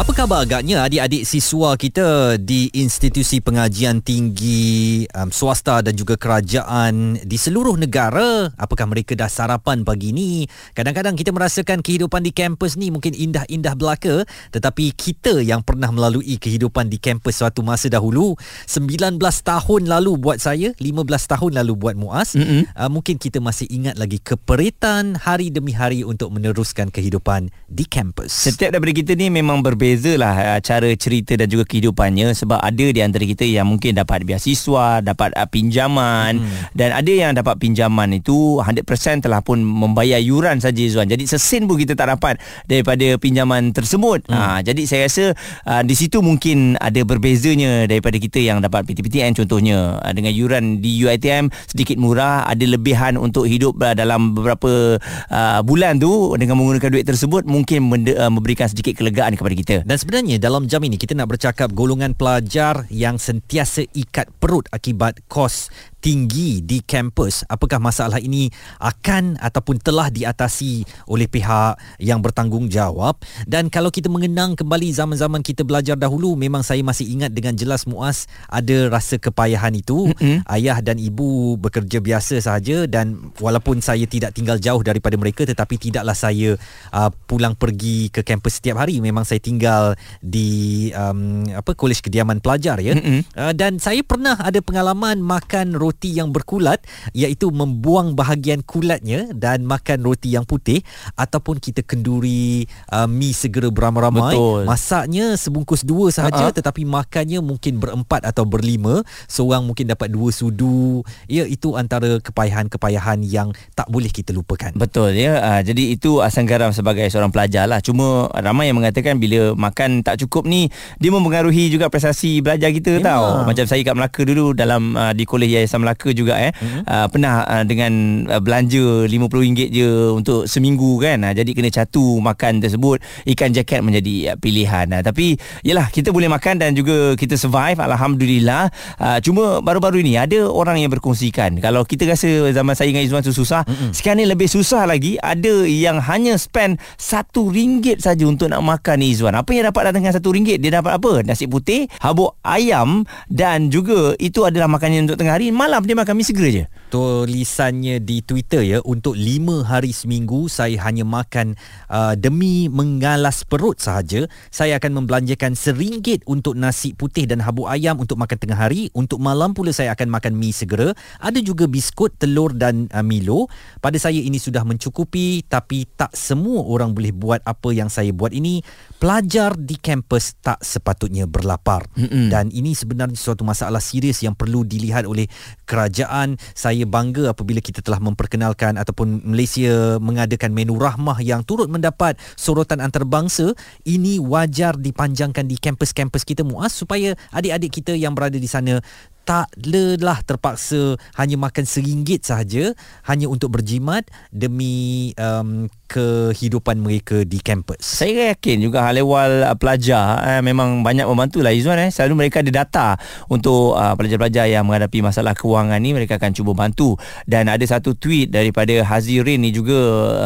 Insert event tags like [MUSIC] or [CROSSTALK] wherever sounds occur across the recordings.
Apa khabar agaknya adik-adik siswa kita di institusi pengajian tinggi um, swasta dan juga kerajaan di seluruh negara? Apakah mereka dah sarapan pagi ni? Kadang-kadang kita merasakan kehidupan di kampus ni mungkin indah-indah belaka tetapi kita yang pernah melalui kehidupan di kampus suatu masa dahulu 19 tahun lalu buat saya 15 tahun lalu buat Muaz mm-hmm. uh, mungkin kita masih ingat lagi keperitan hari demi hari untuk meneruskan kehidupan di kampus. Setiap daripada kita ni memang berbeza lah uh, cara cerita dan juga kehidupannya sebab ada di antara kita yang mungkin dapat beasiswa, dapat uh, pinjaman hmm. dan ada yang dapat pinjaman itu 100% telah pun membayar yuran saja Zuan. Jadi sesen pun kita tak dapat daripada pinjaman tersebut. Hmm. Ha, jadi saya rasa uh, di situ mungkin ada berbezanya daripada kita yang dapat PTPTN contohnya uh, dengan yuran di UiTM sedikit murah, ada lebihan untuk hidup uh, dalam beberapa uh, bulan tu dengan menggunakan duit tersebut mungkin uh, memberikan sedikit kelegaan kepada kita. Dan sebenarnya dalam jam ini kita nak bercakap golongan pelajar yang sentiasa ikat perut akibat kos tinggi di kampus apakah masalah ini akan ataupun telah diatasi oleh pihak yang bertanggungjawab dan kalau kita mengenang kembali zaman-zaman kita belajar dahulu memang saya masih ingat dengan jelas muas ada rasa kepayahan itu mm-hmm. ayah dan ibu bekerja biasa sahaja dan walaupun saya tidak tinggal jauh daripada mereka tetapi tidaklah saya uh, pulang pergi ke kampus setiap hari memang saya tinggal di um, apa kolej kediaman pelajar ya mm-hmm. uh, dan saya pernah ada pengalaman makan roti yang berkulat iaitu membuang bahagian kulatnya dan makan roti yang putih ataupun kita kenduri uh, mi segera beramai-ramai. Betul. masaknya sebungkus dua sahaja uh-huh. tetapi makannya mungkin berempat atau berlima. Seorang mungkin dapat dua sudu. Ya itu antara kepayahan-kepayahan yang tak boleh kita lupakan. Betul ya. Uh, jadi itu asam garam sebagai seorang pelajar lah. Cuma ramai yang mengatakan bila makan tak cukup ni dia mempengaruhi juga prestasi belajar kita Memang. tau. Macam saya kat Melaka dulu dalam uh, di kolej Yayasan Melaka juga eh. Mm-hmm. uh, pernah uh, dengan uh, belanja RM50 je untuk seminggu kan? Uh, jadi kena catu makan tersebut ikan jaket menjadi uh, pilihan. Uh, tapi yalah kita boleh makan dan juga kita survive alhamdulillah. Uh, cuma baru-baru ini ada orang yang berkongsikan kalau kita rasa zaman saya dengan Izwan tu susah mm-hmm. sekarang ni lebih susah lagi ada yang hanya spend RM1 saja untuk nak makan ni Izwan apa yang dapat datang dengan RM1 dia dapat apa? Nasi putih habuk ayam dan juga itu adalah makanan untuk tengah hari. Malam dia makan mi segera je. Tulisannya di Twitter ya untuk 5 hari seminggu saya hanya makan uh, demi mengalas perut sahaja. Saya akan membelanjakan seringgit untuk nasi putih dan habuk ayam untuk makan tengah hari. Untuk malam pula saya akan makan mi segera. Ada juga biskut telur dan uh, Milo. Pada saya ini sudah mencukupi tapi tak semua orang boleh buat apa yang saya buat ini. Pelajar di kampus tak sepatutnya berlapar. Mm-mm. dan ini sebenarnya suatu masalah serius yang perlu dilihat oleh kerajaan. Saya bangga apabila kita telah memperkenalkan ataupun Malaysia mengadakan menu rahmah yang turut mendapat sorotan antarabangsa. Ini wajar dipanjangkan di kampus-kampus kita muas supaya adik-adik kita yang berada di sana tak lelah terpaksa hanya makan seringgit sahaja hanya untuk berjimat demi um, kehidupan mereka di kampus. Saya yakin juga hal ehwal uh, pelajar eh, memang banyak membantu lah Izzuan eh. Selalu mereka ada data untuk uh, pelajar-pelajar yang menghadapi masalah kewangan ni mereka akan cuba bantu dan ada satu tweet daripada Hazirin ni juga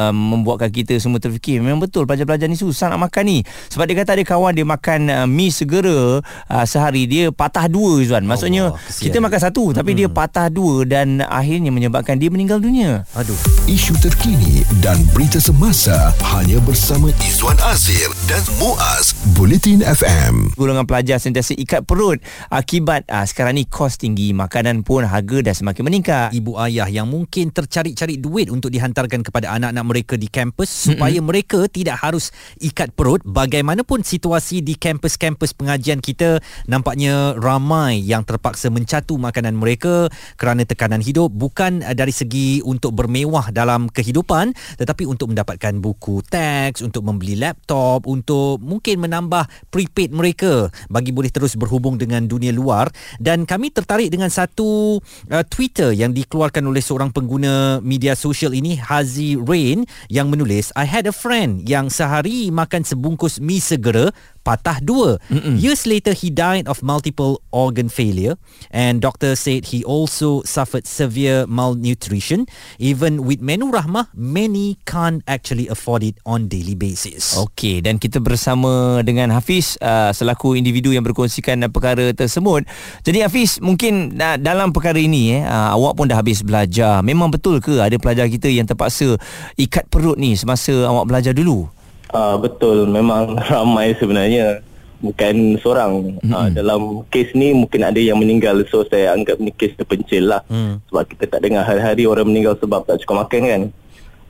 um, membuatkan kita semua terfikir memang betul pelajar-pelajar ni susah nak makan ni sebab dia kata ada kawan dia makan uh, mi segera uh, sehari dia patah dua Izzuan. Maksudnya Allah, kita makan satu tapi hmm. dia patah dua dan akhirnya menyebabkan dia meninggal dunia. Aduh. Isu terkini dan berita semasa hanya bersama Izwan Azir dan Muaz Bulletin FM. Golongan pelajar sentiasa ikat perut akibat ah, sekarang ni kos tinggi makanan pun harga dah semakin meningkat. Ibu ayah yang mungkin tercari-cari duit untuk dihantarkan kepada anak-anak mereka di kampus supaya mm-hmm. mereka tidak harus ikat perut bagaimanapun situasi di kampus-kampus pengajian kita nampaknya ramai yang terpaksa mencatu makanan mereka kerana tekanan hidup bukan dari segi untuk bermewah dalam kehidupan tetapi untuk mendapat mendapatkan buku teks, untuk membeli laptop, untuk mungkin menambah prepaid mereka bagi boleh terus berhubung dengan dunia luar. Dan kami tertarik dengan satu uh, Twitter yang dikeluarkan oleh seorang pengguna media sosial ini, Hazi Rain, yang menulis, I had a friend yang sehari makan sebungkus mi segera patah dua. Mm-mm. Years later, he died of multiple organ failure, and doctor said he also suffered severe malnutrition. Even with menu rahmah, many can't actually afford it on daily basis. Okey, dan kita bersama dengan Hafiz uh, selaku individu yang berkongsikan perkara tersebut. Jadi Hafiz, mungkin uh, dalam perkara ini eh, uh, awak pun dah habis belajar. Memang betul ke ada pelajar kita yang terpaksa ikat perut ni semasa awak belajar dulu? Uh, betul, memang [LAUGHS] ramai sebenarnya. Bukan seorang. Mm-hmm. Uh, dalam kes ni mungkin ada yang meninggal. So saya anggap ni kes terpencil lah. Mm. Sebab kita tak dengar hari-hari orang meninggal sebab tak cukup makan kan.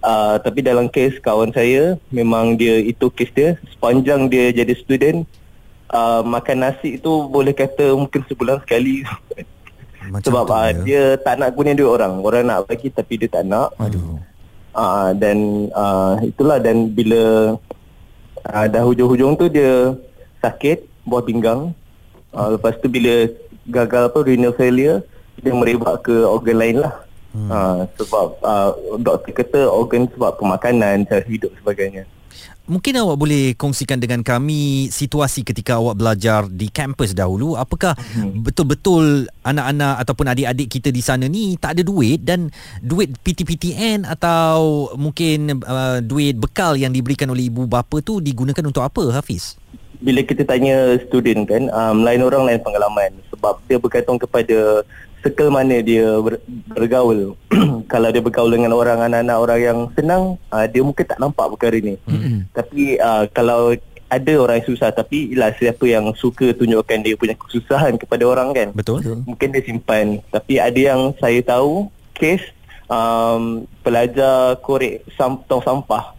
Uh, tapi dalam kes kawan saya, memang dia itu kes dia. Sepanjang dia jadi student, uh, makan nasi itu boleh kata mungkin sebulan sekali. [LAUGHS] Macam sebab uh, dia tak nak guna duit orang. Orang nak bagi tapi dia tak nak. Aduh. Uh, dan uh, itulah dan bila uh, dah hujung-hujung tu dia sakit buah pinggang. Uh, lepas tu bila gagal apa renal failure dia merebak ke organ lain lah. Hmm. Uh, sebab uh, doktor kata organ sebab pemakanan, cara hidup sebagainya. Mungkin awak boleh kongsikan dengan kami situasi ketika awak belajar di kampus dahulu. Apakah hmm. betul-betul anak-anak ataupun adik-adik kita di sana ni tak ada duit dan duit PTPTN atau mungkin uh, duit bekal yang diberikan oleh ibu bapa tu digunakan untuk apa Hafiz? Bila kita tanya student kan, um, lain orang lain pengalaman sebab dia bergantung kepada circle mana dia ber, bergaul. [CLEARS THROAT] Kalau dia bergaul dengan orang anak-anak orang yang senang, uh, dia mungkin tak nampak perkara ni. Mm-hmm. Tapi uh, kalau ada orang yang susah tapi ialah siapa yang suka tunjukkan dia punya kesusahan kepada orang kan. Betul. Mungkin dia simpan. Tapi ada yang saya tahu kes um, pelajar korek sam- tong sampah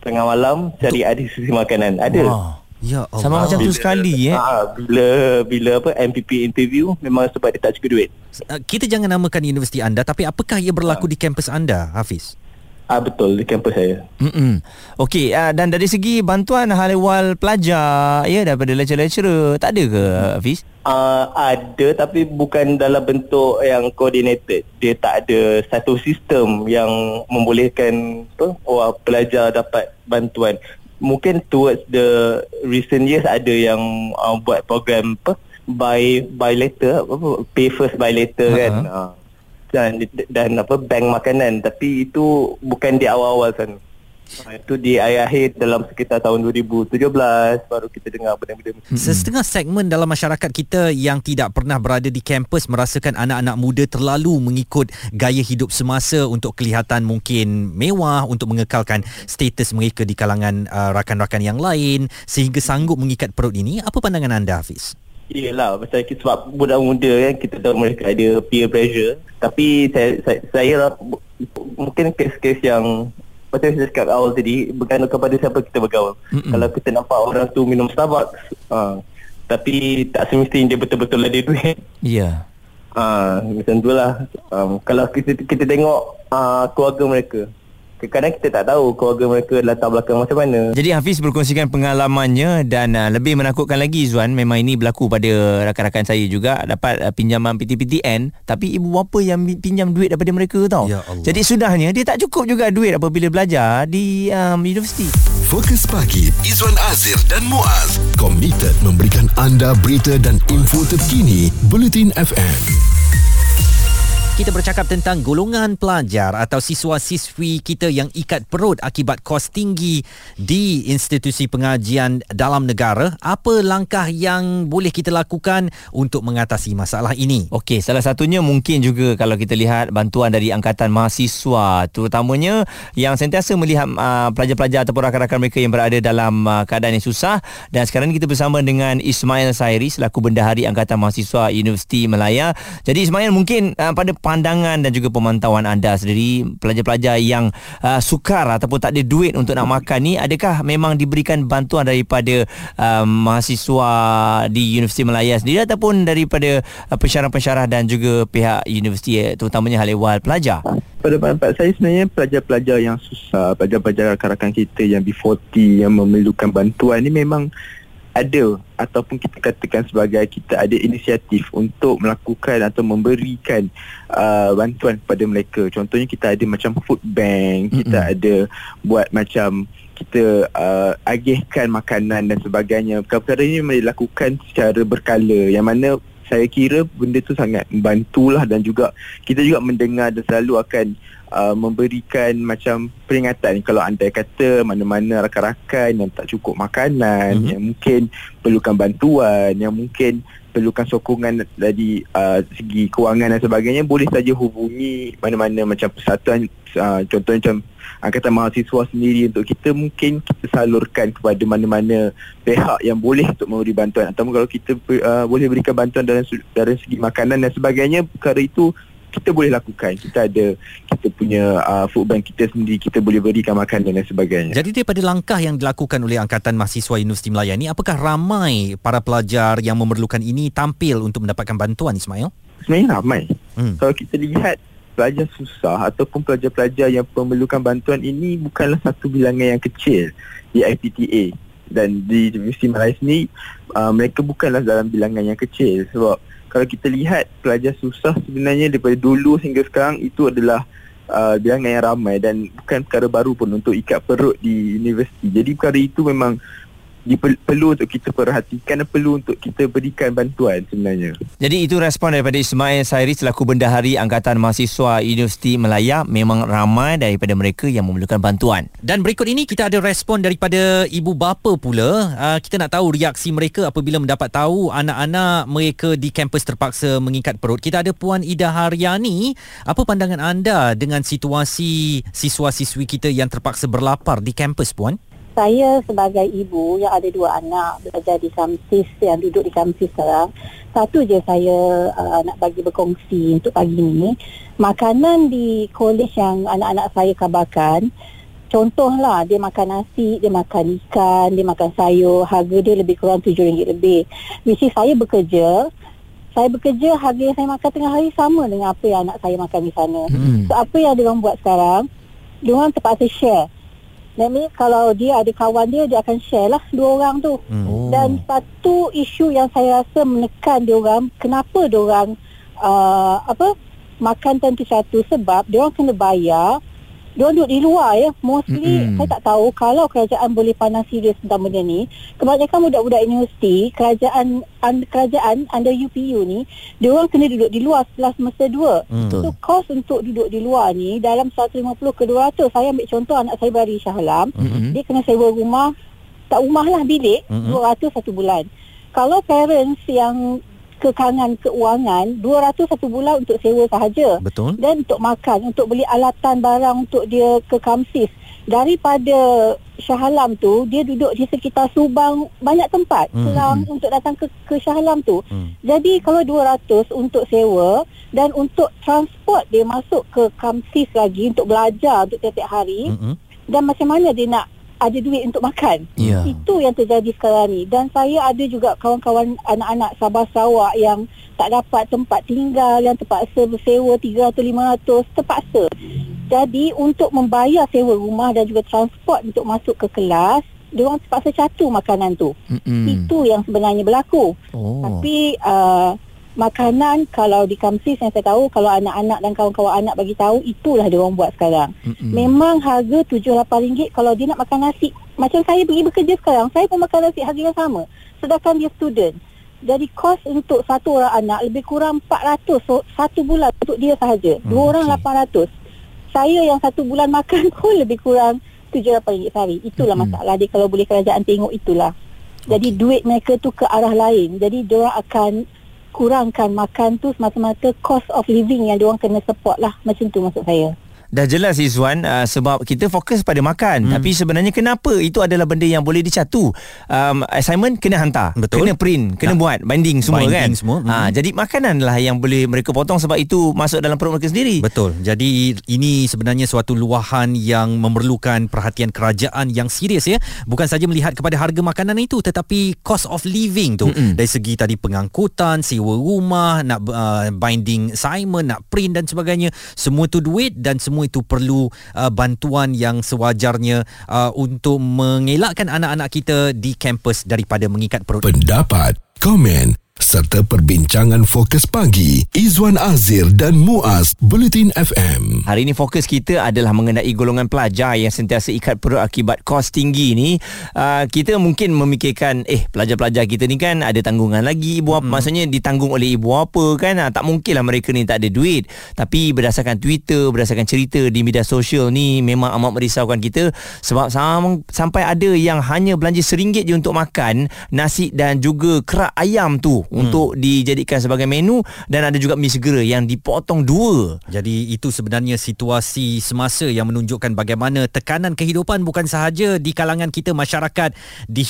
tengah malam cari adik sisi makanan. Ada. Wow. Ya Allah. Sama macam tu sekali eh. Ha, bila bila apa MPP interview memang sebab dia tak cukup duit. Uh, kita jangan namakan universiti anda tapi apakah ia berlaku ha. di kampus anda Hafiz? Ah betul di kampus saya. Hmm. Okey uh, dan dari segi bantuan hal ehwal pelajar ya daripada lecturer-lecturer tak ada ke Hafiz? Uh, ada tapi bukan dalam bentuk yang coordinated. Dia tak ada satu sistem yang membolehkan apa oh, pelajar dapat bantuan mungkin towards the recent years ada yang uh, buat program apa? Buy buy later apa pay first buy later uh-huh. kan? Uh, dan dan apa bank makanan. Tapi itu bukan di awal-awal sana Ha, itu di akhir dalam sekitar tahun 2017 baru kita dengar benda-benda hmm. Setengah segmen dalam masyarakat kita yang tidak pernah berada di kampus merasakan anak-anak muda terlalu mengikut gaya hidup semasa untuk kelihatan mungkin mewah untuk mengekalkan status mereka di kalangan uh, rakan-rakan yang lain sehingga sanggup mengikat perut ini. Apa pandangan anda Hafiz? Iyalah pasal kita sebab budak muda kan kita tahu mereka ada peer pressure tapi saya saya, saya mungkin kes-kes yang macam saya cakap awal tadi bergantung kepada siapa kita bergaul. Mm-mm. kalau kita nampak orang tu minum Starbucks uh, tapi tak semestinya dia betul-betul ada duit. Ya. Yeah. uh, macam tu lah. Um, kalau kita kita tengok uh, keluarga mereka Kadang kita tak tahu keluarga mereka latar belakang macam mana. Jadi Hafiz berkongsikan pengalamannya dan uh, lebih menakutkan lagi Zuan memang ini berlaku pada rakan-rakan saya juga dapat uh, pinjaman PTPTN tapi ibu bapa yang pinjam duit daripada mereka tau. Ya Jadi sudahnya dia tak cukup juga duit apabila belajar di um, universiti. Fokus pagi Izwan Azir dan Muaz komited memberikan anda berita dan info terkini Bulletin FM. Kita bercakap tentang golongan pelajar atau siswa-siswi kita yang ikat perut akibat kos tinggi di institusi pengajian dalam negara. Apa langkah yang boleh kita lakukan untuk mengatasi masalah ini? Okey, salah satunya mungkin juga kalau kita lihat bantuan dari angkatan mahasiswa terutamanya yang sentiasa melihat uh, pelajar-pelajar ataupun rakan-rakan mereka yang berada dalam uh, keadaan yang susah dan sekarang kita bersama dengan Ismail Sairi selaku bendahari angkatan mahasiswa Universiti Melaya. Jadi Ismail mungkin uh, pada pandangan dan juga pemantauan anda sendiri pelajar-pelajar yang uh, sukar ataupun tak ada duit untuk nak makan ni adakah memang diberikan bantuan daripada uh, mahasiswa di Universiti Melaya sendiri ataupun daripada uh, pensyarah-pensyarah dan juga pihak universiti eh, terutamanya hal ehwal pelajar? Pada pendapat saya sebenarnya pelajar-pelajar yang susah pelajar-pelajar rakan-rakan kita yang B40 yang memerlukan bantuan ni memang ada ataupun kita katakan sebagai kita ada inisiatif untuk melakukan atau memberikan uh, bantuan kepada mereka. Contohnya kita ada macam food bank, kita mm-hmm. ada buat macam kita uh, agihkan makanan dan sebagainya. Perkara ini dilakukan secara berkala yang mana saya kira benda tu sangat membantulah dan juga kita juga mendengar dan selalu akan uh, memberikan macam peringatan kalau anda kata mana-mana rakan-rakan yang tak cukup makanan mm-hmm. yang mungkin perlukan bantuan yang mungkin perlukan sokongan dari uh, segi kewangan dan sebagainya boleh saja hubungi mana-mana macam persatuan uh, contohnya macam angkatan mahasiswa sendiri untuk kita mungkin kita salurkan kepada mana-mana pihak yang boleh untuk memberi bantuan atau kalau kita uh, boleh berikan bantuan dalam dari segi makanan dan sebagainya perkara itu kita boleh lakukan. Kita ada kita punya uh, food bank kita sendiri kita boleh berikan makanan dan sebagainya. Jadi daripada langkah yang dilakukan oleh Angkatan Mahasiswa Universiti Melayu ini apakah ramai para pelajar yang memerlukan ini tampil untuk mendapatkan bantuan Ismail? Sebenarnya ramai. Hmm. kalau kita lihat pelajar susah ataupun pelajar-pelajar yang memerlukan bantuan ini bukanlah satu bilangan yang kecil di IPTA dan di Universiti Melayu sendiri uh, mereka bukanlah dalam bilangan yang kecil sebab kalau kita lihat pelajar susah sebenarnya daripada dulu hingga sekarang itu adalah uh, bilangan yang ramai dan bukan perkara baru pun untuk ikat perut di universiti. Jadi perkara itu memang perlu untuk kita perhatikan dan perlu untuk kita berikan bantuan sebenarnya. Jadi itu respon daripada Ismail Sairi selaku bendahari Angkatan Mahasiswa Universiti Melaya memang ramai daripada mereka yang memerlukan bantuan. Dan berikut ini kita ada respon daripada ibu bapa pula. Uh, kita nak tahu reaksi mereka apabila mendapat tahu anak-anak mereka di kampus terpaksa mengikat perut. Kita ada Puan Ida Haryani. Apa pandangan anda dengan situasi siswa-siswi kita yang terpaksa berlapar di kampus Puan? Saya sebagai ibu yang ada dua anak belajar di Kamsis yang duduk di Kamsis sekarang satu je saya uh, nak bagi berkongsi untuk pagi ni. Makanan di kolej yang anak-anak saya kabarkan contohlah dia makan nasi dia makan ikan dia makan sayur harga dia lebih kurang RM7 lebih. Which is saya bekerja saya bekerja harga yang saya makan tengah hari sama dengan apa yang anak saya makan di sana. Hmm. so apa yang dia orang buat sekarang dia orang terpaksa share Means kalau dia ada kawan dia, dia akan share lah dua orang tu. Hmm. Oh. Dan satu isu yang saya rasa menekan dia orang, kenapa dia orang uh, apa makan tentu satu sebab dia orang kena bayar dia duduk di luar ya mostly mm-hmm. saya tak tahu kalau kerajaan boleh panas serius tentang benda ni kebanyakan budak-budak universiti kerajaan un, kerajaan under UPU ni dia orang kena duduk di luar setelah semester 2 mm. so kos untuk duduk di luar ni dalam 150 ke 200 saya ambil contoh anak saya bari Syahlam mm-hmm. dia kena sewa rumah tak rumah lah bilik mm-hmm. 200 satu bulan kalau parents yang kekangan keuangan 200 satu bulan untuk sewa sahaja. Betul. Dan untuk makan, untuk beli alatan barang untuk dia ke Kamsis. Daripada Shah Alam tu, dia duduk di sekitar Subang banyak tempat hmm. Selang hmm. untuk datang ke, ke Shah Alam tu. Hmm. Jadi kalau 200 untuk sewa dan untuk transport dia masuk ke Kamsis lagi untuk belajar untuk tiap-tiap hari. Hmm. Dan macam mana dia nak ada duit untuk makan. Yeah. Itu yang terjadi sekarang ni. Dan saya ada juga kawan-kawan anak-anak Sabah Sarawak yang tak dapat tempat tinggal, yang terpaksa bersewa 300-500, terpaksa. Jadi untuk membayar sewa rumah dan juga transport untuk masuk ke kelas, dia orang terpaksa catu makanan tu. Mm-mm. Itu yang sebenarnya berlaku. Oh. Tapi uh, makanan kalau di Kamsis yang saya tahu kalau anak-anak dan kawan-kawan anak bagi tahu itulah dia orang buat sekarang. Mm-hmm. Memang harga RM7-8 kalau dia nak makan nasi macam saya pergi bekerja sekarang saya pun makan nasi harga yang sama sedangkan dia student. Jadi kos untuk satu orang anak lebih kurang 400 so, satu bulan untuk dia sahaja. Dua mm, orang okay. 800. Saya yang satu bulan makan [LAUGHS] pun lebih kurang RM7-8 sehari. Itulah mm-hmm. masalah dia kalau boleh kerajaan tengok itulah. Jadi okay. duit mereka tu ke arah lain. Jadi dia akan kurangkan makan tu semata-mata cost of living yang diorang kena support lah. Macam tu maksud saya Dah jelas Izwan uh, sebab kita fokus pada makan hmm. tapi sebenarnya kenapa itu adalah benda yang boleh dicatu. Um, assignment kena hantar, Betul. kena print, kena ya. buat binding semua binding kan. Semua. Ha, hmm. jadi makananlah yang boleh mereka potong sebab itu masuk dalam perut mereka sendiri. Betul. Jadi ini sebenarnya suatu luahan yang memerlukan perhatian kerajaan yang serius ya. Bukan saja melihat kepada harga makanan itu tetapi cost of living tu hmm. dari segi tadi pengangkutan, sewa rumah, nak uh, binding assignment, nak print dan sebagainya. Semua tu duit dan semua itu perlu uh, bantuan yang sewajarnya uh, untuk mengelakkan anak-anak kita di kampus daripada mengikat perut. Pendapat, komen serta perbincangan fokus pagi Izwan Azir dan Muaz Bulletin FM. Hari ini fokus kita adalah mengenai golongan pelajar yang sentiasa ikat perut akibat kos tinggi ni. Uh, kita mungkin memikirkan eh pelajar-pelajar kita ni kan ada tanggungan lagi ibu apa hmm. maksudnya ditanggung oleh ibu apa kan uh, tak mungkinlah mereka ni tak ada duit. Tapi berdasarkan Twitter, berdasarkan cerita di media sosial ni memang amat merisaukan kita sebab sam- sampai ada yang hanya belanja seringgit je untuk makan nasi dan juga kerak ayam tu hmm. Untuk dijadikan sebagai menu dan ada juga mi segera yang dipotong dua. Jadi itu sebenarnya situasi semasa yang menunjukkan bagaimana tekanan kehidupan bukan sahaja di kalangan kita masyarakat di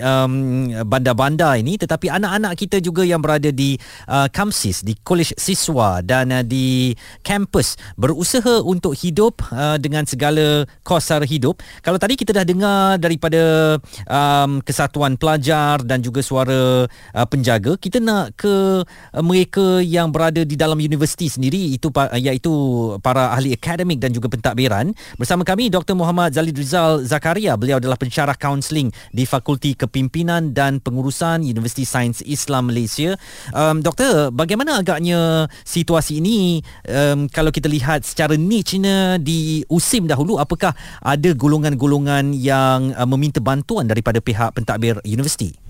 um, bandar-bandar ini tetapi anak-anak kita juga yang berada di uh, Kamsis di Kolej Siswa dan uh, di kampus berusaha untuk hidup uh, dengan segala kos sara hidup. Kalau tadi kita dah dengar daripada um, kesatuan pelajar dan juga suara uh, penjaga kita nak ke uh, mereka yang berada di dalam universiti sendiri itu uh, iaitu para ahli akademik dan juga pentadbiran bersama kami Dr Muhammad Zalid Rizal Zakaria. Beliau adalah pensyarah kaunseling di Fakulti Kepimpinan dan Pengurusan Universiti Sains Islam Malaysia. Um, doktor bagaimana agaknya situasi ini? Um, kalau kita lihat secara niche-nya di USIM dahulu apakah ada golongan-golongan yang uh, meminta bantuan daripada pihak pentadbir universiti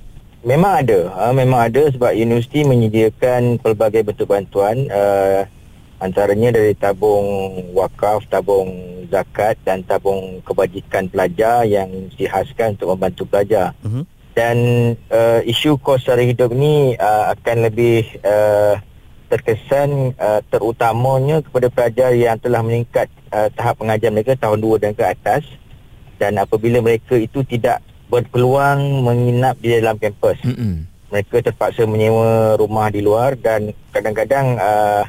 Memang ada, uh, memang ada sebab universiti menyediakan pelbagai bentuk bantuan uh, antaranya dari tabung wakaf, tabung zakat dan tabung kebajikan pelajar yang dihaskan untuk membantu pelajar. Uh-huh. Dan uh, isu kos sara hidup ni uh, akan lebih uh, terkesan uh, terutamanya kepada pelajar yang telah meningkat uh, tahap pengajian mereka tahun 2 dan ke atas dan apabila mereka itu tidak berpeluang menginap di dalam kampus. Mm-hmm. Mereka terpaksa menyewa rumah di luar dan kadang-kadang uh,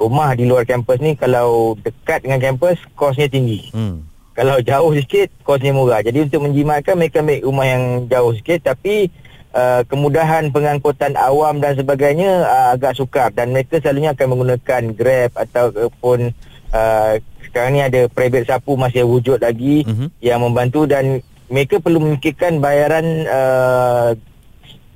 rumah di luar kampus ni kalau dekat dengan kampus kosnya tinggi. Mm. Kalau jauh sikit kosnya murah. Jadi untuk menjimatkan mereka ambil rumah yang jauh sikit tapi uh, kemudahan pengangkutan awam dan sebagainya uh, agak sukar dan mereka selalunya akan menggunakan Grab ataupun uh, sekarang ni ada private sapu masih wujud lagi mm-hmm. yang membantu dan mereka perlu memikirkan bayaran uh,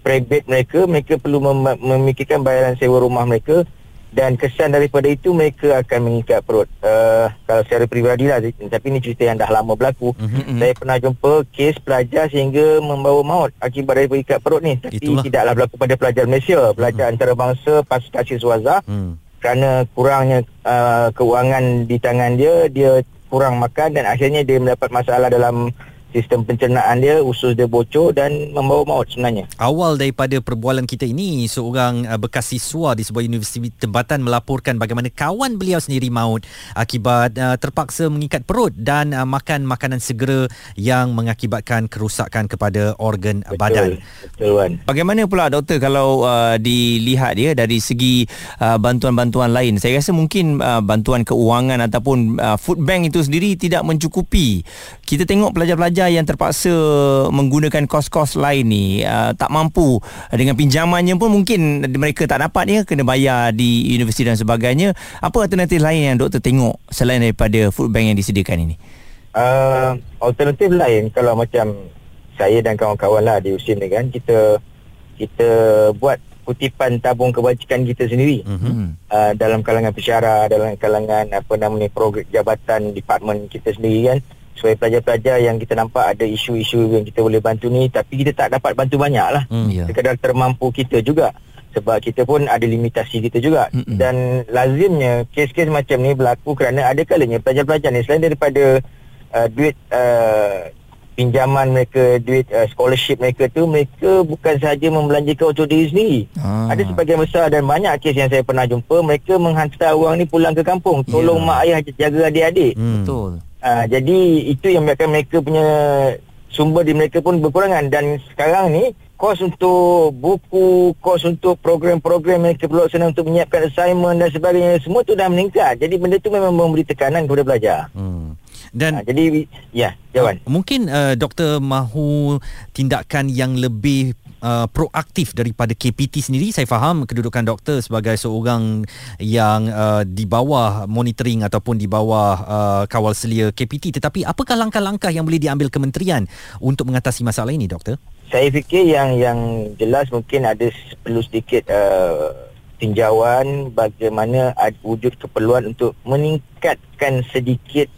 private mereka mereka perlu mem- memikirkan bayaran sewa rumah mereka dan kesan daripada itu mereka akan mengikat perut uh, kalau secara peribadi lah tapi ini cerita yang dah lama berlaku mm-hmm. saya pernah jumpa kes pelajar sehingga membawa maut akibat daripada ikat perut ni tapi Itulah. tidaklah berlaku pada pelajar Malaysia pelajar mm-hmm. antarabangsa pasukan siswaza mm. kerana kurangnya uh, keuangan di tangan dia dia kurang makan dan akhirnya dia mendapat masalah dalam sistem pencernaan dia usus dia bocor dan membawa maut sebenarnya. Awal daripada perbualan kita ini seorang uh, bekas siswa di sebuah universiti tempatan melaporkan bagaimana kawan beliau sendiri maut akibat uh, terpaksa mengikat perut dan uh, makan makanan segera yang mengakibatkan kerusakan kepada organ betul, badan. Betul Wan. Bagaimana pula doktor kalau uh, dilihat ya dari segi uh, bantuan-bantuan lain? Saya rasa mungkin uh, bantuan keuangan ataupun uh, food bank itu sendiri tidak mencukupi. Kita tengok pelajar-pelajar pelajar yang terpaksa menggunakan kos-kos lain ni uh, tak mampu. Dengan pinjamannya pun mungkin mereka tak dapat ya kena bayar di universiti dan sebagainya. Apa alternatif lain yang doktor tengok selain daripada food bank yang disediakan ini? Uh, alternatif lain kalau macam saya dan kawan-kawan lah di USIM ni kan kita kita buat kutipan tabung kebajikan kita sendiri. Uh-huh. uh, dalam kalangan pesyarah dalam kalangan apa namanya program jabatan department kita sendiri kan supaya pelajar-pelajar yang kita nampak ada isu-isu yang kita boleh bantu ni tapi kita tak dapat bantu banyak lah mm, yeah. sekadar termampu kita juga sebab kita pun ada limitasi kita juga Mm-mm. dan lazimnya kes-kes macam ni berlaku kerana ada kalanya pelajar-pelajar ni selain daripada uh, duit uh, pinjaman mereka duit uh, scholarship mereka tu mereka bukan sahaja membelanjakan untuk diri sendiri ah. ada sebagian besar dan banyak kes yang saya pernah jumpa mereka menghantar orang ni pulang ke kampung tolong yeah. mak ayah jaga adik-adik mm. betul Uh, jadi itu yang menyebabkan mereka punya sumber di mereka pun berkurangan dan sekarang ni kos untuk buku, kos untuk program-program mereka perlu laksana untuk menyiapkan assignment dan sebagainya semua tu dah meningkat. Jadi benda tu memang memberi tekanan kepada pelajar. Hmm. Dan uh, jadi ya, jawapan. Uh, mungkin uh, doktor mahu tindakan yang lebih uh, proaktif daripada KPT sendiri. Saya faham kedudukan doktor sebagai seorang yang uh, di bawah monitoring ataupun di bawah uh, kawal selia KPT tetapi apakah langkah-langkah yang boleh diambil kementerian untuk mengatasi masalah ini doktor? Saya fikir yang yang jelas mungkin ada perlu sedikit uh, tinjauan bagaimana ada wujud keperluan untuk meningkatkan sedikit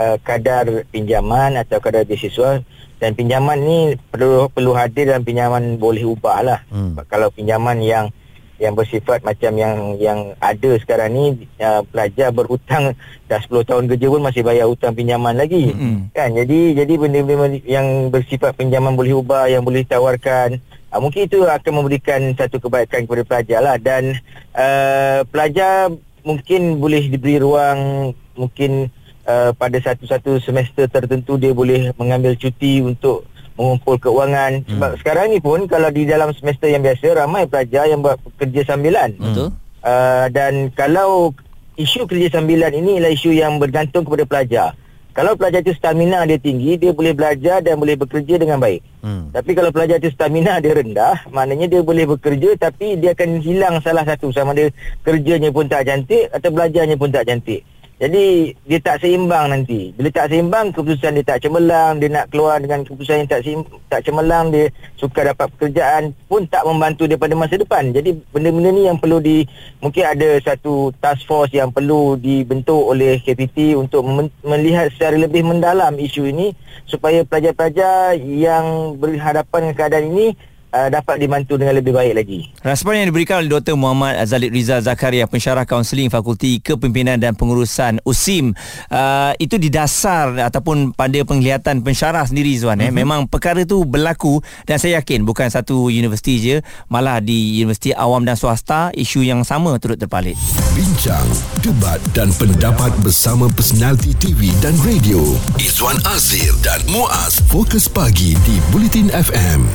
uh, kadar pinjaman atau kadar beasiswa dan pinjaman ni perlu perlu hadir dan pinjaman boleh ubah lah. Hmm. Kalau pinjaman yang yang bersifat macam yang yang ada sekarang ni uh, pelajar berhutang [LAUGHS] dah 10 tahun kerja pun masih bayar hutang pinjaman lagi mm-hmm. kan jadi jadi benda-benda yang bersifat pinjaman boleh ubah yang boleh tawarkan uh, mungkin itu akan memberikan satu kebaikan kepada pelajar lah dan uh, pelajar mungkin boleh diberi ruang mungkin uh, pada satu-satu semester tertentu dia boleh mengambil cuti untuk mengumpul keuangan. Hmm. sebab sekarang ni pun kalau di dalam semester yang biasa ramai pelajar yang buat kerja sambilan. Betul. Uh, dan kalau isu kerja sambilan ini ialah isu yang bergantung kepada pelajar. Kalau pelajar itu stamina dia tinggi dia boleh belajar dan boleh bekerja dengan baik. Hmm. tapi kalau pelajar itu stamina dia rendah maknanya dia boleh bekerja tapi dia akan hilang salah satu. Sama dia kerjanya pun tak cantik atau belajarnya pun tak cantik jadi dia tak seimbang nanti. Bila tak seimbang keputusan dia tak cemerlang, dia nak keluar dengan keputusan yang tak seimbang, tak cemerlang, dia suka dapat pekerjaan pun tak membantu dia pada masa depan. Jadi benda-benda ni yang perlu di mungkin ada satu task force yang perlu dibentuk oleh KPT untuk melihat secara lebih mendalam isu ini supaya pelajar-pelajar yang berhadapan dengan keadaan ini uh, dapat dibantu dengan lebih baik lagi. Respon yang diberikan oleh Dr. Muhammad Azalid Rizal Zakaria, pensyarah kaunseling Fakulti Kepimpinan dan Pengurusan USIM, uh, itu didasar ataupun pada penglihatan pensyarah sendiri Zuan. Uh-huh. Eh. Mhm. Memang perkara itu berlaku dan saya yakin bukan satu universiti je, malah di universiti awam dan swasta, isu yang sama turut terpalit. Bincang, debat dan pendapat bersama personaliti TV dan radio. Izwan Azir dan Muaz Fokus Pagi di Bulletin FM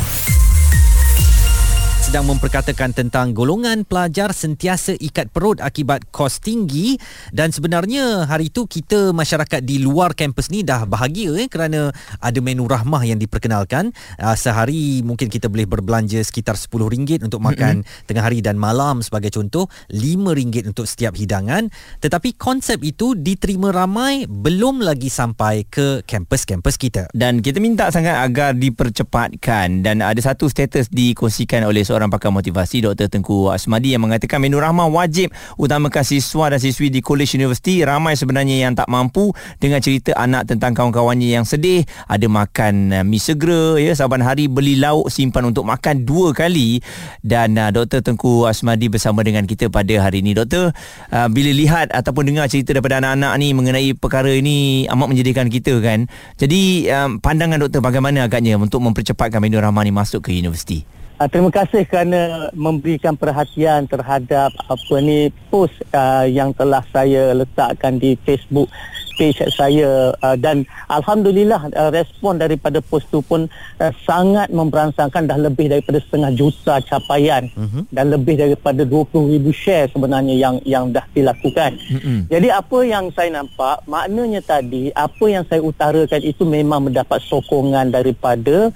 sedang memperkatakan tentang golongan pelajar sentiasa ikat perut akibat kos tinggi. Dan sebenarnya hari itu kita masyarakat di luar kampus ni dah bahagia eh kerana ada menu rahmah yang diperkenalkan. Uh, sehari mungkin kita boleh berbelanja sekitar RM10 untuk makan mm-hmm. tengah hari dan malam sebagai contoh RM5 untuk setiap hidangan. Tetapi konsep itu diterima ramai belum lagi sampai ke kampus-kampus kita. Dan kita minta sangat agar dipercepatkan. Dan ada satu status dikongsikan oleh seorang seorang pakar motivasi Dr. Tengku Asmadi yang mengatakan menu rahmah wajib utamakan siswa dan siswi di College University ramai sebenarnya yang tak mampu dengan cerita anak tentang kawan-kawannya yang sedih ada makan uh, mi segera ya saban hari beli lauk simpan untuk makan dua kali dan uh, Dr. Tengku Asmadi bersama dengan kita pada hari ini Doktor uh, bila lihat ataupun dengar cerita daripada anak-anak ni mengenai perkara ini amat menjadikan kita kan jadi um, pandangan doktor bagaimana agaknya untuk mempercepatkan menu rahmah ni masuk ke universiti Uh, terima kasih kerana memberikan perhatian terhadap apa ni post uh, yang telah saya letakkan di Facebook page saya uh, dan alhamdulillah uh, respon daripada post tu pun uh, sangat memberansangkan dah lebih daripada setengah juta capaian uh-huh. dan lebih daripada 20,000 share sebenarnya yang yang dah dilakukan. Uh-huh. Jadi apa yang saya nampak maknanya tadi apa yang saya utarakan itu memang mendapat sokongan daripada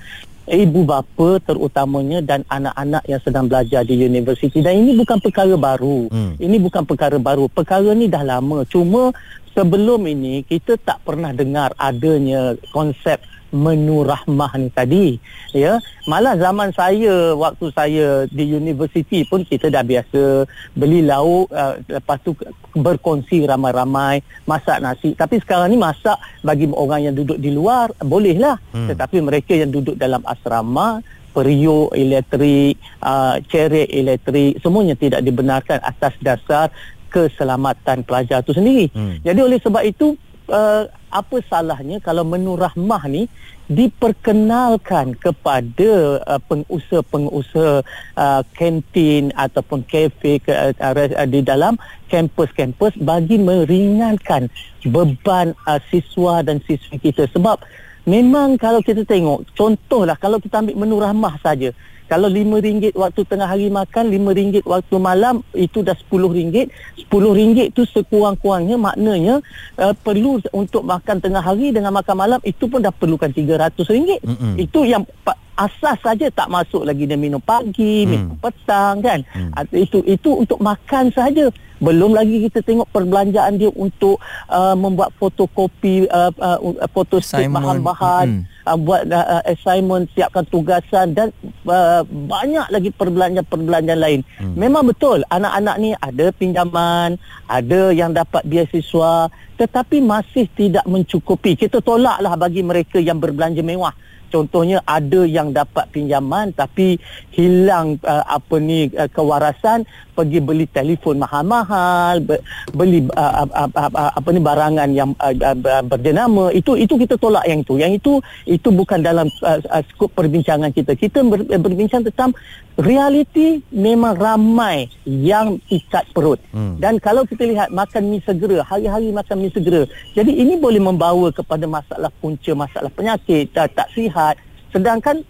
ibu bapa terutamanya dan anak-anak yang sedang belajar di universiti. Dan ini bukan perkara baru. Hmm. ini bukan perkara baru. Perkara ni dah lama. Cuma sebelum ini kita tak pernah dengar adanya konsep menu rahmah ni tadi ya malah zaman saya waktu saya di universiti pun kita dah biasa beli lauk uh, lepas tu berkongsi ramai-ramai masak nasi tapi sekarang ni masak bagi orang yang duduk di luar bolehlah hmm. tetapi mereka yang duduk dalam asrama periuk elektrik uh, cerek elektrik semuanya tidak dibenarkan atas dasar keselamatan pelajar itu sendiri hmm. jadi oleh sebab itu uh, apa salahnya kalau menu rahmah ni diperkenalkan kepada uh, pengusaha-pengusaha uh, kantin ataupun kafe ke, uh, di dalam kampus-kampus bagi meringankan beban uh, siswa dan siswi kita. Sebab memang kalau kita tengok contohlah kalau kita ambil menu rahmah saja kalau RM5 waktu tengah hari makan, RM5 waktu malam, itu dah RM10. RM10 tu sekurang-kurangnya maknanya uh, perlu untuk makan tengah hari dengan makan malam, itu pun dah perlukan RM300. Mm-hmm. Itu yang asas saja tak masuk lagi dia minum pagi, hmm. minum petang kan. Hmm. Itu itu untuk makan saja. Belum lagi kita tengok perbelanjaan dia untuk uh, membuat fotokopi uh, uh, fotostat bahan-bahan, hmm. uh, buat uh, assignment, siapkan tugasan dan uh, banyak lagi perbelanjaan-perbelanjaan lain. Hmm. Memang betul anak-anak ni ada pinjaman, ada yang dapat beasiswa tetapi masih tidak mencukupi. Kita tolaklah bagi mereka yang berbelanja mewah contohnya ada yang dapat pinjaman tapi hilang uh, apa ni uh, kewarasan pergi beli telefon mahal-mahal beli uh, uh, uh, uh, apa ni barangan yang uh, uh, berjenama. Itu itu kita tolak yang itu. Yang itu itu bukan dalam uh, uh, skop perbincangan kita. Kita ber, berbincang tentang realiti memang ramai yang ikat perut. Hmm. dan kalau kita lihat makan mi segera hari-hari makan mi segera jadi ini boleh membawa kepada masalah punca masalah penyakit tak, tak sihat. Sedangkan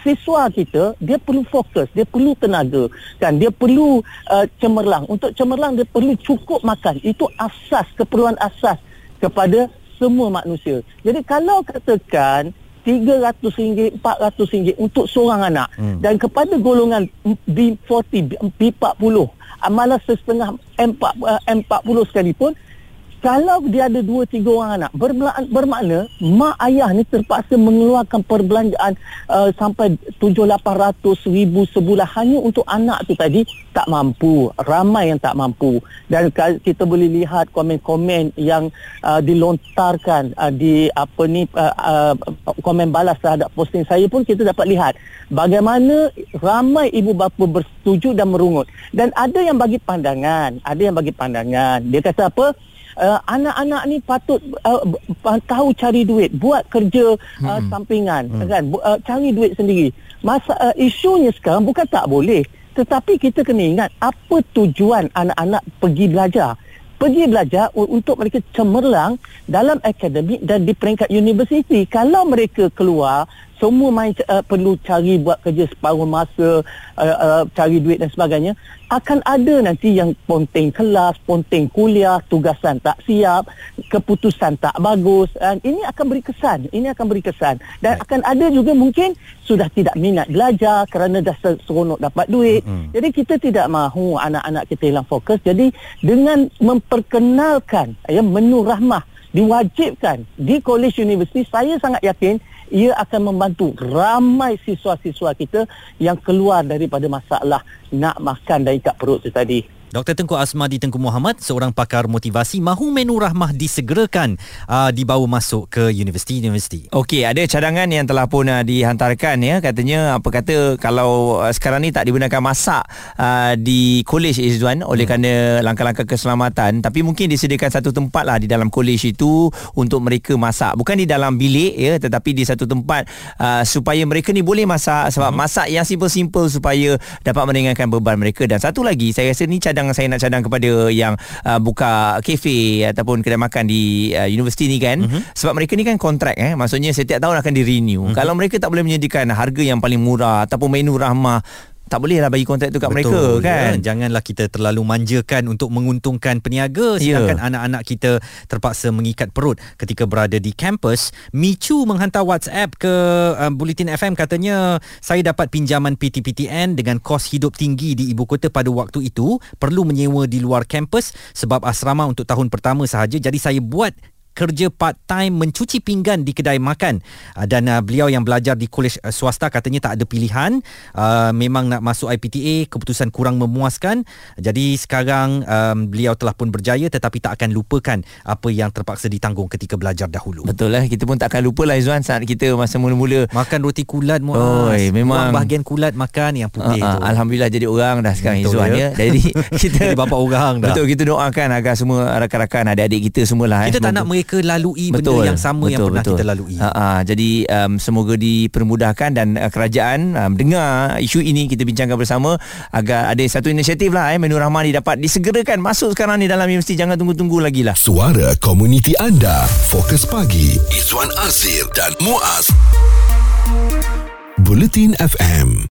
siswa kita dia perlu fokus dia perlu tenaga kan? Dia perlu uh, cemerlang. Untuk cemerlang dia perlu cukup makan. Itu asas keperluan asas kepada semua manusia. Jadi kalau katakan RM300, RM400 untuk seorang anak hmm. dan kepada golongan B40, B40 malah setengah M40 sekalipun kalau dia ada dua tiga orang anak bermakna mak ayah ni terpaksa mengeluarkan perbelanjaan uh, sampai tujuh lapan ratus ribu sebulan. Hanya untuk anak tu tadi tak mampu ramai yang tak mampu. Dan kita boleh lihat komen-komen yang uh, dilontarkan uh, di apa ni uh, uh, komen balas terhadap posting. Saya pun kita dapat lihat bagaimana ramai ibu bapa bersetuju dan merungut. Dan ada yang bagi pandangan ada yang bagi pandangan. Dia kata apa uh, anak-anak ni patut uh, tahu cari duit buat kerja uh, hmm. sampingan hmm. kan? Uh, cari duit sendiri. Masa uh, isunya sekarang bukan tak boleh. Tetapi kita kena ingat apa tujuan anak-anak pergi belajar. Pergi belajar untuk mereka cemerlang dalam akademik dan di peringkat universiti. Kalau mereka keluar semua main uh, perlu cari buat kerja separuh masa uh, uh, cari duit dan sebagainya. Akan ada nanti yang ponteng kelas ponteng kuliah tugasan tak siap keputusan tak bagus. Dan ini akan beri kesan ini akan beri kesan. Dan akan ada juga mungkin sudah tidak minat belajar kerana dah seronok dapat duit. Mm-hmm. jadi kita tidak mahu anak-anak kita hilang fokus. Jadi dengan memperkenalkan ya menu rahmah diwajibkan di college universiti saya sangat yakin ia akan membantu ramai siswa-siswa kita yang keluar daripada masalah nak makan dan ikat perut itu tadi. Dr. Tengku Asmadi Tengku Muhammad, seorang pakar motivasi, mahu menu rahmah disegerakan uh, dibawa masuk ke universiti-universiti. Okey, ada cadangan yang telah pun uh, dihantarkan ya. Katanya apa kata kalau uh, sekarang ni tak digunakan masak uh, di kolej Izzuan oleh hmm. kerana langkah-langkah keselamatan, tapi mungkin disediakan satu tempat lah di dalam kolej itu untuk mereka masak. Bukan di dalam bilik ya, tetapi di satu tempat uh, supaya mereka ni boleh masak sebab hmm. masak yang simple-simple supaya dapat meringankan beban mereka dan satu lagi saya rasa ni cadangan yang saya nak cadang kepada yang uh, buka kafe ataupun kedai makan di uh, universiti ni kan uh-huh. sebab mereka ni kan kontrak eh maksudnya setiap tahun akan di renew uh-huh. kalau mereka tak boleh menyediakan harga yang paling murah ataupun menu rahmah tak boleh lah bagi kontrak tu kat Betul, mereka kan ya. janganlah kita terlalu manjakan untuk menguntungkan peniaga ya. sedangkan yeah. anak-anak kita terpaksa mengikat perut ketika berada di kampus Michu menghantar WhatsApp ke uh, Bulletin FM katanya saya dapat pinjaman PTPTN dengan kos hidup tinggi di ibu kota pada waktu itu perlu menyewa di luar kampus sebab asrama untuk tahun pertama sahaja jadi saya buat kerja part time mencuci pinggan di kedai makan. Uh, dan uh, beliau yang belajar di kolej uh, swasta katanya tak ada pilihan. Uh, memang nak masuk IPTA keputusan kurang memuaskan. Jadi sekarang um, beliau telah pun berjaya tetapi tak akan lupakan apa yang terpaksa ditanggung ketika belajar dahulu. Betul lah kita pun tak akan lupa lah Izzuan saat kita masa mula-mula. Makan roti kulat muas Oi, memang. Buang bahagian kulat makan yang putih uh, uh, tu. Alhamdulillah jadi orang dah sekarang Izzuan ya. ya. Jadi [LAUGHS] kita jadi bapa orang dah. Betul kita doakan agar semua rakan-rakan adik-adik kita semualah kita eh, tak nak mereka lalui betul, benda yang sama betul, yang pernah betul. kita lalui. Ha, ha, jadi um, semoga dipermudahkan dan uh, kerajaan um, dengar isu ini kita bincangkan bersama agar ada satu inisiatif lah eh, menu rahmah ni dapat disegerakan masuk sekarang ni dalam universiti jangan tunggu-tunggu lagi lah. Suara komuniti anda Fokus Pagi Izwan Azir dan Muaz Bulletin FM